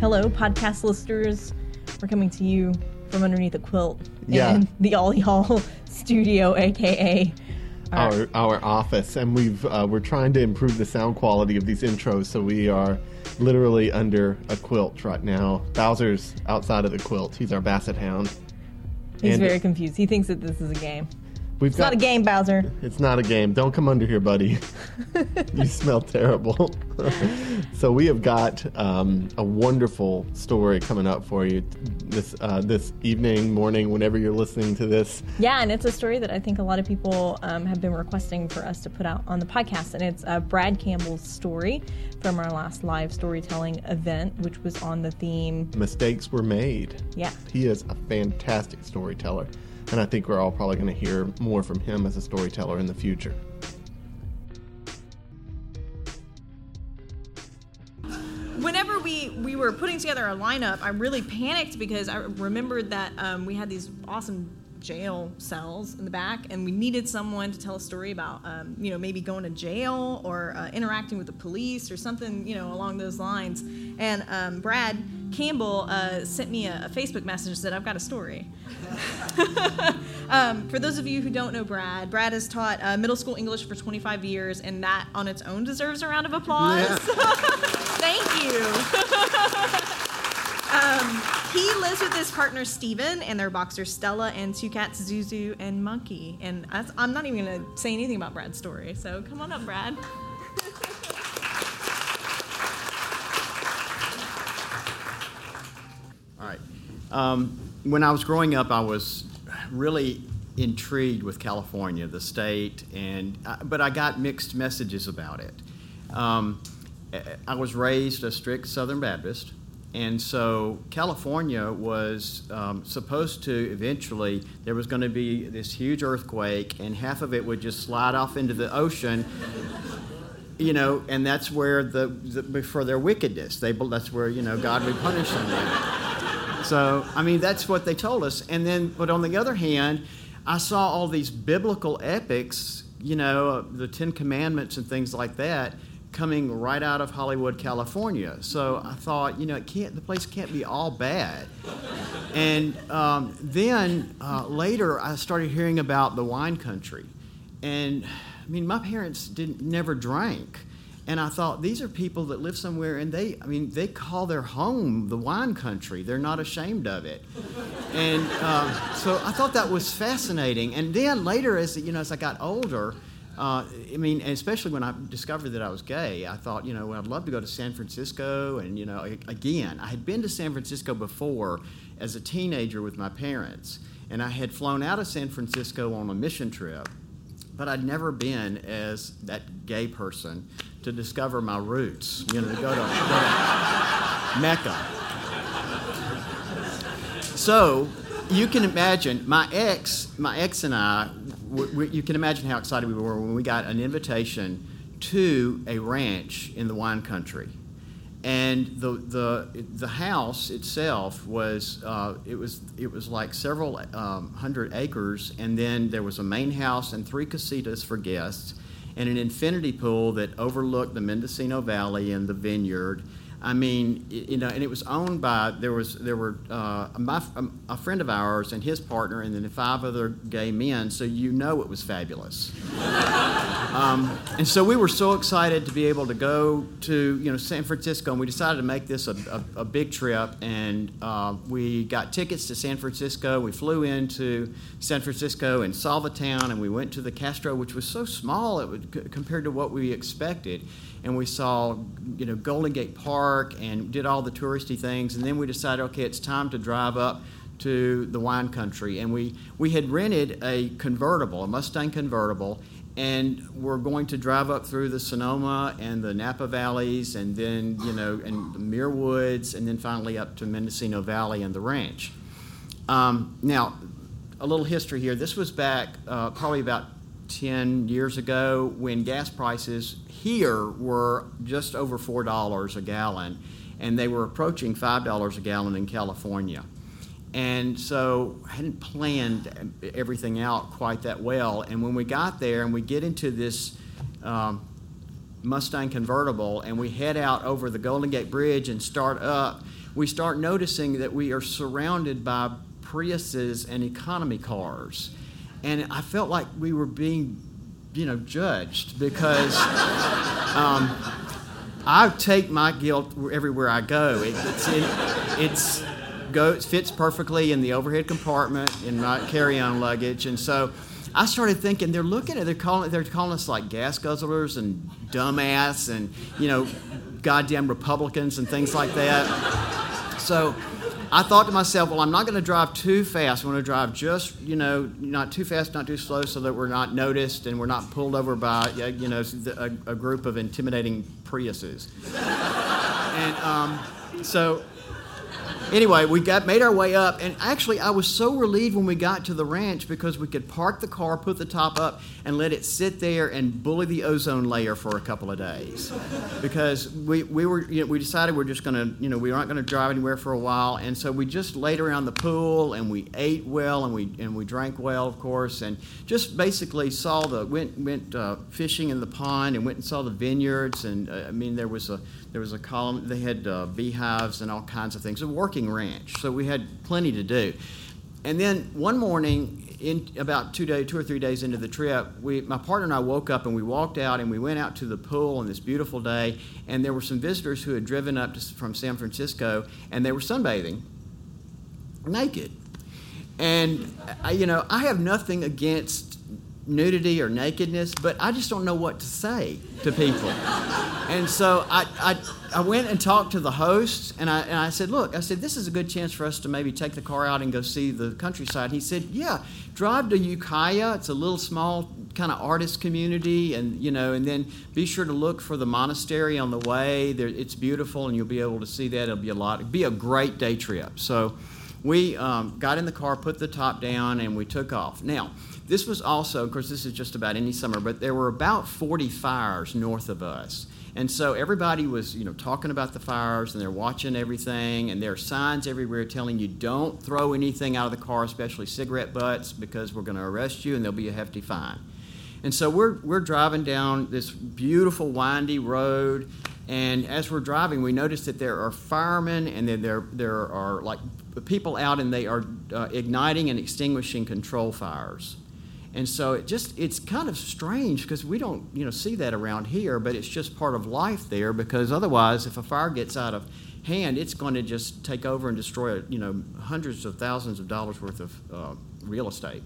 Hello, podcast listeners. We're coming to you from underneath a quilt Yeah. in the All Y'all studio, aka our our office, and we've uh, we're trying to improve the sound quality of these intros, so we are literally under a quilt right now. Bowser's outside of the quilt. He's our basset hound. he's And- very confused. He thinks that this is a game. We've It's not a game, Bowser. It's not a game. Don't come under here, buddy. you smell terrible. so we have got um, a wonderful story coming up for you this uh, this evening, morning, whenever you're listening to this. Yeah, and it's a story that I think a lot of people um, have been requesting for us to put out on the podcast. And it's uh, Brad Campbell's story from our last live storytelling event, which was on the theme. Mistakes were made. Yeah. He is a fantastic storyteller, and I think we're all probably going to hear more from him as a storyteller in the future. whenever we we were putting together our lineup, I really panicked because I remembered that um, we had these awesome jail cells in the back, and we needed someone to tell a story about, um, you know, maybe going to jail or uh, interacting with the police or something, you know, along those lines. And um, Brad Campbell uh, sent me a, a Facebook message that said, "I've got a story." Um, for those of you who don't know Brad, Brad has taught uh, middle school English for 25 years, and that on its own deserves a round of applause. Thank you. um, he lives with his partner Steven and their boxers Stella and two cats Zuzu and Monkey. And I'm not even going to say anything about Brad's story, so come on up, Brad. All right. Um, when I was growing up, I was really intrigued with California, the state, and uh, but I got mixed messages about it. Um, I was raised a strict Southern Baptist, and so California was um, supposed to eventually there was going to be this huge earthquake, and half of it would just slide off into the ocean you know, and that's where the, the for their wickedness, they that's where you know God would punish them. So I mean, that's what they told us. And then, but on the other hand, I saw all these biblical epics, you know, the Ten Commandments and things like that, coming right out of Hollywood, California. So I thought, you know, it can't the place can't be all bad. And um, then uh, later, I started hearing about the wine country, and I mean, my parents didn't never drank, and I thought these are people that live somewhere, and they, I mean, they call their home the wine country. They're not ashamed of it, and uh, so I thought that was fascinating. And then later, as you know, as I got older. Uh, I mean, especially when I discovered that I was gay, I thought, you know, well, I'd love to go to San Francisco. And, you know, again, I had been to San Francisco before as a teenager with my parents. And I had flown out of San Francisco on a mission trip but I'd never been as that gay person to discover my roots, you know, to go to, go to Mecca. So you can imagine my ex, my ex and I, you can imagine how excited we were when we got an invitation to a ranch in the wine country. And the, the, the house itself was, uh, it was, it was like several um, hundred acres, and then there was a main house and three casitas for guests, and an infinity pool that overlooked the Mendocino Valley and the vineyard. I mean, you know, and it was owned by there was there were uh, my, a friend of ours and his partner, and then five other gay men. So you know it was fabulous. Um, and so we were so excited to be able to go to you know San Francisco, and we decided to make this a, a, a big trip. And uh, we got tickets to San Francisco. We flew into San Francisco and saw the town, and we went to the Castro, which was so small it would, compared to what we expected. And we saw you know Golden Gate Park and did all the touristy things. And then we decided, okay, it's time to drive up to the wine country. And we we had rented a convertible, a Mustang convertible and we're going to drive up through the Sonoma and the Napa valleys, and then you know, and the Muir Woods, and then finally up to Mendocino Valley and the ranch. Um, now, a little history here. This was back uh, probably about 10 years ago when gas prices here were just over $4 a gallon, and they were approaching $5 a gallon in California. And so I hadn't planned everything out quite that well. And when we got there and we get into this um, Mustang convertible and we head out over the Golden Gate Bridge and start up, we start noticing that we are surrounded by Priuses and economy cars. And I felt like we were being, you know, judged because um, I take my guilt everywhere I go. It, it's, in, it's goes fits perfectly in the overhead compartment in my carry-on luggage, and so I started thinking they're looking at they're calling they're calling us like gas guzzlers and dumbass and you know goddamn Republicans and things like that. So I thought to myself, well, I'm not going to drive too fast. I want to drive just, you know, not too fast, not too slow, so that we're not noticed and we're not pulled over by, you know, a, a group of intimidating Priuses. and um, so anyway, we got made our way up, and actually, I was so relieved when we got to the ranch because we could park the car, put the top up, and let it sit there and bully the ozone layer for a couple of days. Because we, we were you know, we decided we're just gonna you know we aren't gonna drive anywhere for a while, and so we just laid around the pool and we ate well and we and we drank well, of course, and just basically saw the went went uh, fishing in the pond and went and saw the vineyards, and uh, I mean there was a there was a column, they had uh, beehives and all kinds of things, a working ranch. So we had plenty to do. And then one morning, in about two days, two or three days into the trip, we, my partner and I woke up and we walked out and we went out to the pool on this beautiful day. And there were some visitors who had driven up to, from San Francisco and they were sunbathing naked. And I, you know, I have nothing against nudity or nakedness, but I just don't know what to say to people. and so I, I, I went and talked to the host, and I, and I said, Look, I said, this is a good chance for us to maybe take the car out and go see the countryside. He said, Yeah, drive to Ukiah. It's a little small kind of artist community, and, you know, and then be sure to look for the monastery on the way. There, it's beautiful, and you'll be able to see that. It'll be a lot, it'll be a great day trip. So we um, got in the car, put the top down, and we took off. Now, this was also, of course, this is just about any summer, but there were about 40 fires north of us. And so everybody was, you know, talking about the fires and they're watching everything and there are signs everywhere telling you don't throw anything out of the car, especially cigarette butts, because we're going to arrest you and there'll be a hefty fine. And so we're, we're driving down this beautiful windy road and as we're driving, we notice that there are firemen and then there, there are like people out and they are uh, igniting and extinguishing control fires. And so it just it's kind of strange because we don't you know see that around here, but it's just part of life there because otherwise, if a fire gets out of hand, it's going to just take over and destroy you know hundreds of thousands of dollars worth of uh, real estate.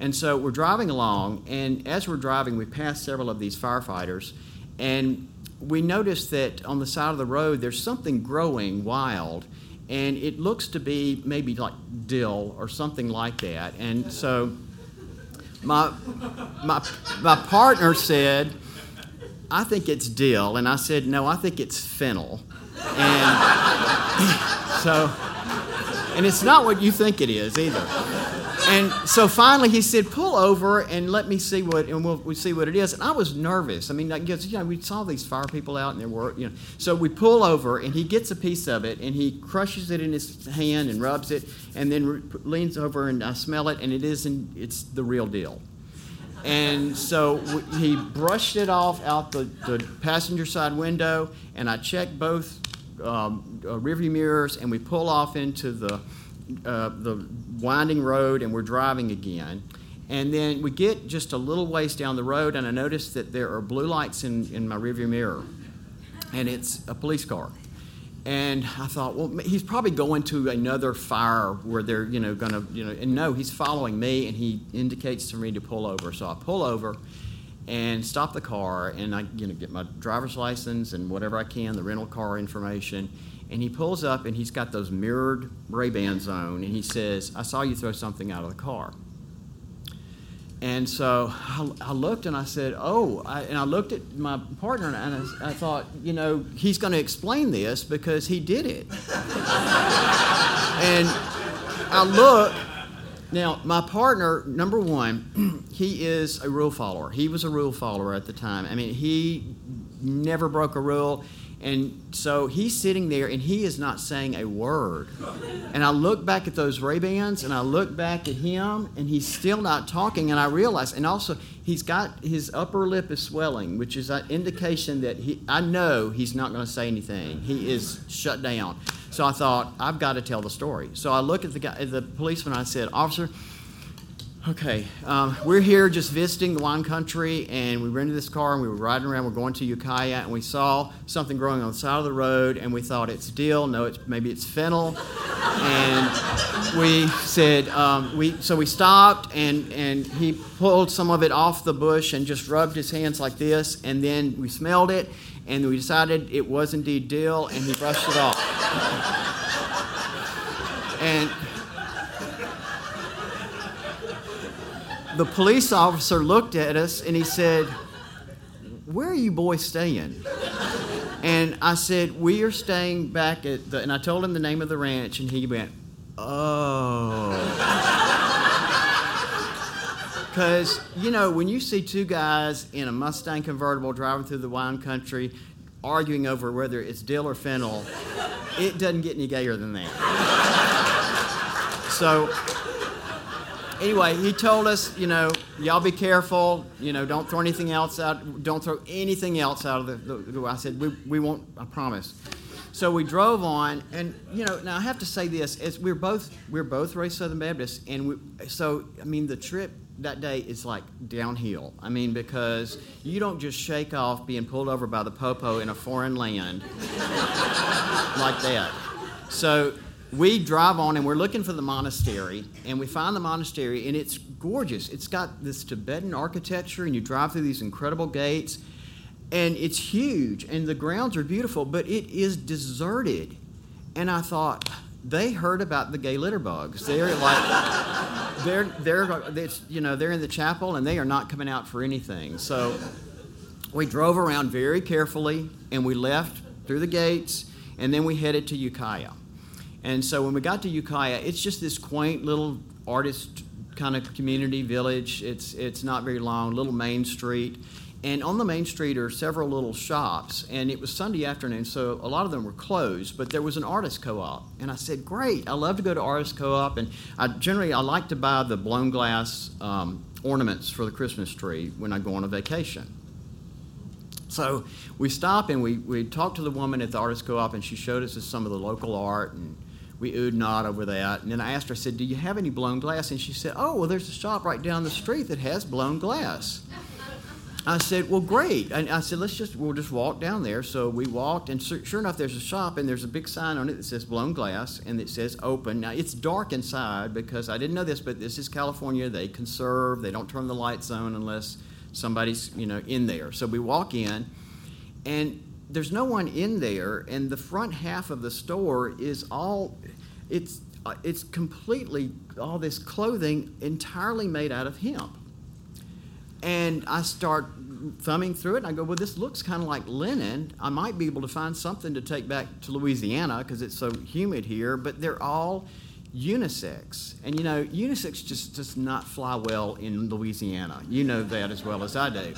And so we're driving along, and as we're driving, we pass several of these firefighters, and we notice that on the side of the road there's something growing wild, and it looks to be maybe like dill or something like that. And so my, my, my partner said, I think it's dill. And I said, no, I think it's fennel. And so, and it's not what you think it is either. And so finally he said, pull over and let me see what, and we'll, we'll see what it is. And I was nervous. I mean, because, you know, we saw these fire people out and there were, you know. So we pull over and he gets a piece of it and he crushes it in his hand and rubs it and then leans over and I smell it and it is, in, it's the real deal. And so he brushed it off out the, the passenger side window, and I checked both um, uh, rearview mirrors, and we pull off into the uh, the winding road, and we're driving again. And then we get just a little ways down the road, and I notice that there are blue lights in, in my rearview mirror, and it's a police car. And I thought, well, he's probably going to another fire where they're, you know, going to, you know, and no, he's following me and he indicates to me to pull over. So I pull over and stop the car and I, you know, get my driver's license and whatever I can, the rental car information. And he pulls up and he's got those mirrored Ray-Bans on and he says, I saw you throw something out of the car. And so I, I, looked and I said, Oh, I, and I looked at my partner and I, I thought, you know, he's going to explain this because he did it. and I look, now my partner, number one, he is a rule follower. He was a rule follower at the time. I mean, he never broke a rule. And so he's sitting there and he is not saying a word. And I look back at those Ray-Bans and I look back at him and he's still not talking. And I realize, and also he's got his upper lip is swelling, which is an indication that he, I know he's not going to say anything. He is shut down. So I thought, I've got to tell the story. So I look at the guy, the policeman. I said, Officer, Okay, um, we're here just visiting the wine country, and we rented this car and we were riding around. We're going to Ukiah, and we saw something growing on the side of the road, and we thought it's dill. No, it's maybe it's fennel. and we said um, we so we stopped, and and he pulled some of it off the bush and just rubbed his hands like this, and then we smelled it, and we decided it was indeed dill, and he brushed it off. and the police officer looked at us and he said, Where are you boys staying? And I said, We are staying back at the, and I told him the name of the ranch, and he went, Oh. Because, you know, when you see two guys in a Mustang convertible driving through the wine country arguing over whether it's dill or fennel, it doesn't get any gayer than that. So, anyway, he told us, you know, y'all be careful. You know, don't throw anything else out. Don't throw anything else out of the. the, the I said, we, we won't. I promise. So we drove on, and you know, now I have to say this: as we're both we're both raised Southern Baptists, and we, so I mean, the trip that day is like downhill. I mean, because you don't just shake off being pulled over by the popo in a foreign land like that. So we drive on and we're looking for the monastery and we find the monastery and it's gorgeous it's got this tibetan architecture and you drive through these incredible gates and it's huge and the grounds are beautiful but it is deserted and i thought they heard about the gay litter bugs they're like they're they're you know they're in the chapel and they are not coming out for anything so we drove around very carefully and we left through the gates and then we headed to ukiah and so when we got to Ukiah, it's just this quaint little artist kind of community village. It's it's not very long, little main street. And on the main street are several little shops, and it was Sunday afternoon, so a lot of them were closed. But there was an artist co-op, and I said, "Great! I love to go to artist co-op." And I generally I like to buy the blown glass um, ornaments for the Christmas tree when I go on a vacation. So we stop and we, we talk to the woman at the artist co-op, and she showed us some of the local art and we oohed and awed over that. And then I asked her, I said, Do you have any blown glass? And she said, Oh, well, there's a shop right down the street that has blown glass. I said, Well, great. And I said, Let's just, we'll just walk down there. So we walked, and sure enough, there's a shop, and there's a big sign on it that says blown glass, and it says open. Now, it's dark inside because I didn't know this, but this is California. They conserve, they don't turn the lights on unless somebody's, you know, in there. So we walk in, and there's no one in there, and the front half of the store is all it's uh, it's completely all this clothing entirely made out of hemp. And I start thumbing through it, and I go, "Well, this looks kind of like linen. I might be able to find something to take back to Louisiana because it's so humid here." But they're all unisex, and you know, unisex just does not fly well in Louisiana. You know that as well as I do.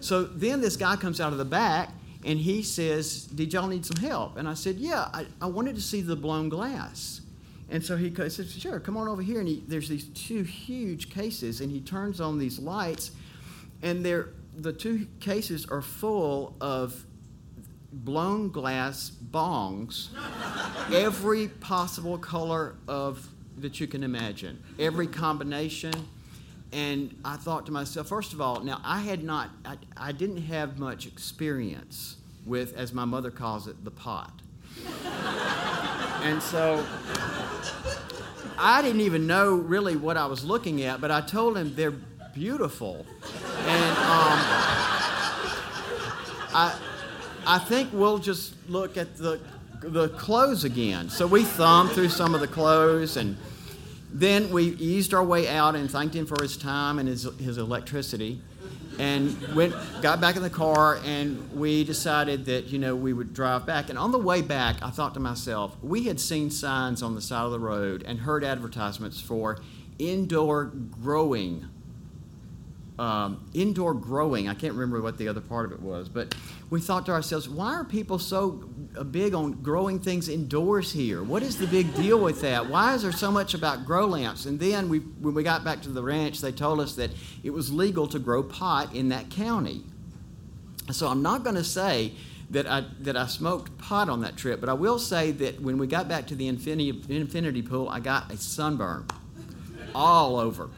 So then this guy comes out of the back and he says, Did y'all need some help? And I said, Yeah, I, I wanted to see the blown glass. And so he says, Sure, come on over here. And he, there's these two huge cases, and he turns on these lights, and they're, the two cases are full of blown glass bongs, every possible color of that you can imagine, every combination. And I thought to myself, first of all, now I had not, I, I didn't have much experience with, as my mother calls it, the pot. and so I didn't even know really what I was looking at, but I told him they're beautiful. Um, I, I think we'll just look at the, the clothes again. So we thumbed through some of the clothes and then we eased our way out and thanked him for his time and his, his electricity and went got back in the car and we decided that you know we would drive back and on the way back i thought to myself we had seen signs on the side of the road and heard advertisements for indoor growing um, indoor growing i can't remember what the other part of it was but we thought to ourselves, why are people so uh, big on growing things indoors here? What is the big deal with that? Why is there so much about grow lamps? And then we, when we got back to the ranch, they told us that it was legal to grow pot in that county. So I'm not going to say that I, that I smoked pot on that trip, but I will say that when we got back to the infinity, infinity pool, I got a sunburn all over.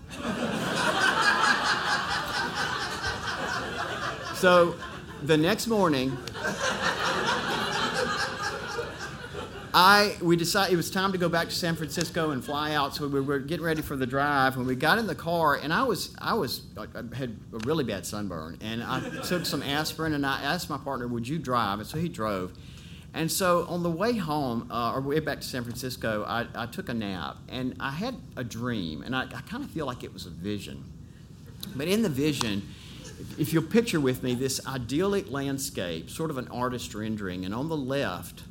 So the next morning, I we decided it was time to go back to San Francisco and fly out. So we were getting ready for the drive when we got in the car, and I was I was I had a really bad sunburn, and I took some aspirin, and I asked my partner, "Would you drive?" And so he drove. And so on the way home, uh, or way back to San Francisco, I, I, took a nap, and I had a dream, and I, I kind of feel like it was a vision. But in the vision, if you'll picture with me this idyllic landscape, sort of an artist rendering, and on the left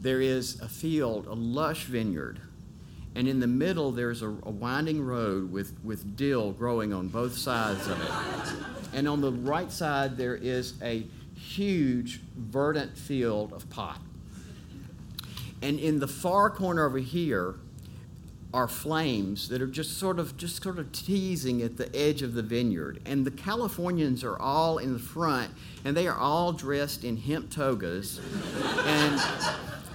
there is a field, a lush vineyard, and in the middle there's a, a, winding road with, with dill growing on both sides of it. And on the right side there is a huge verdant field of pot. And in the far corner over here are flames that are just sort of just sort of teasing at the edge of the vineyard. And the Californians are all in the front and they are all dressed in hemp togas. and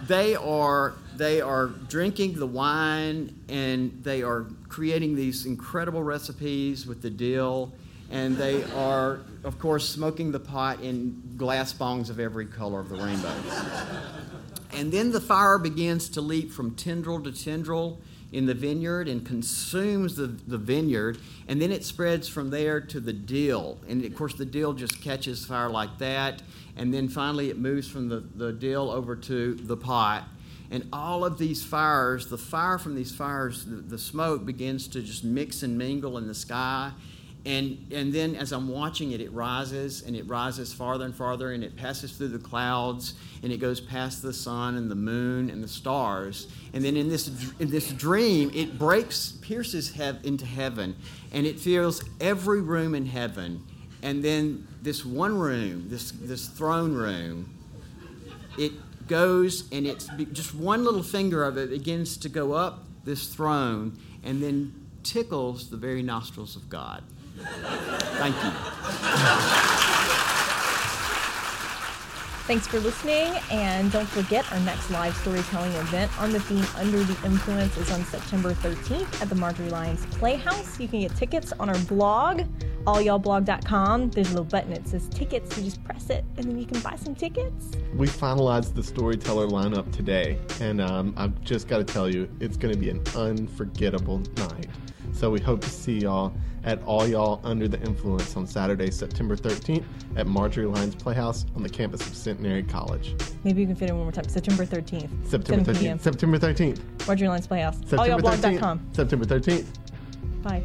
they are they are drinking the wine and they are creating these incredible recipes with the dill and they are of course smoking the pot in glass bongs of every color of the rainbow and then the fire begins to leap from tendril to tendril in the vineyard and consumes the, the vineyard and then it spreads from there to the dill and of course the dill just catches fire like that and then finally it moves from the, the dill over to the pot. And all of these fires, the fire from these fires, the, the smoke begins to just mix and mingle in the sky. And, and then as I'm watching it, it rises and it rises farther and farther and it passes through the clouds and it goes past the sun and the moon and the stars. And then in this, in this dream, it breaks, pierces hev- into heaven and it fills every room in heaven and then this one room, this, this throne room, it goes and it's just one little finger of it begins to go up this throne and then tickles the very nostrils of God. Thank you. Thanks for listening, and don't forget our next live storytelling event on the theme Under the Influence is on September 13th at the Marjorie Lyons Playhouse. You can get tickets on our blog, allyallblog.com. There's a little button that says tickets. You just press it, and then you can buy some tickets. We finalized the storyteller lineup today, and um, I've just got to tell you, it's going to be an unforgettable night. So we hope to see y'all at All Y'all Under the Influence on Saturday, September 13th at Marjorie Lyons Playhouse on the campus of Centenary College. Maybe you can fit in one more time. September 13th. September 13th. September 13th. Marjorie Lyons Playhouse. September 13th. September 13th. Bye.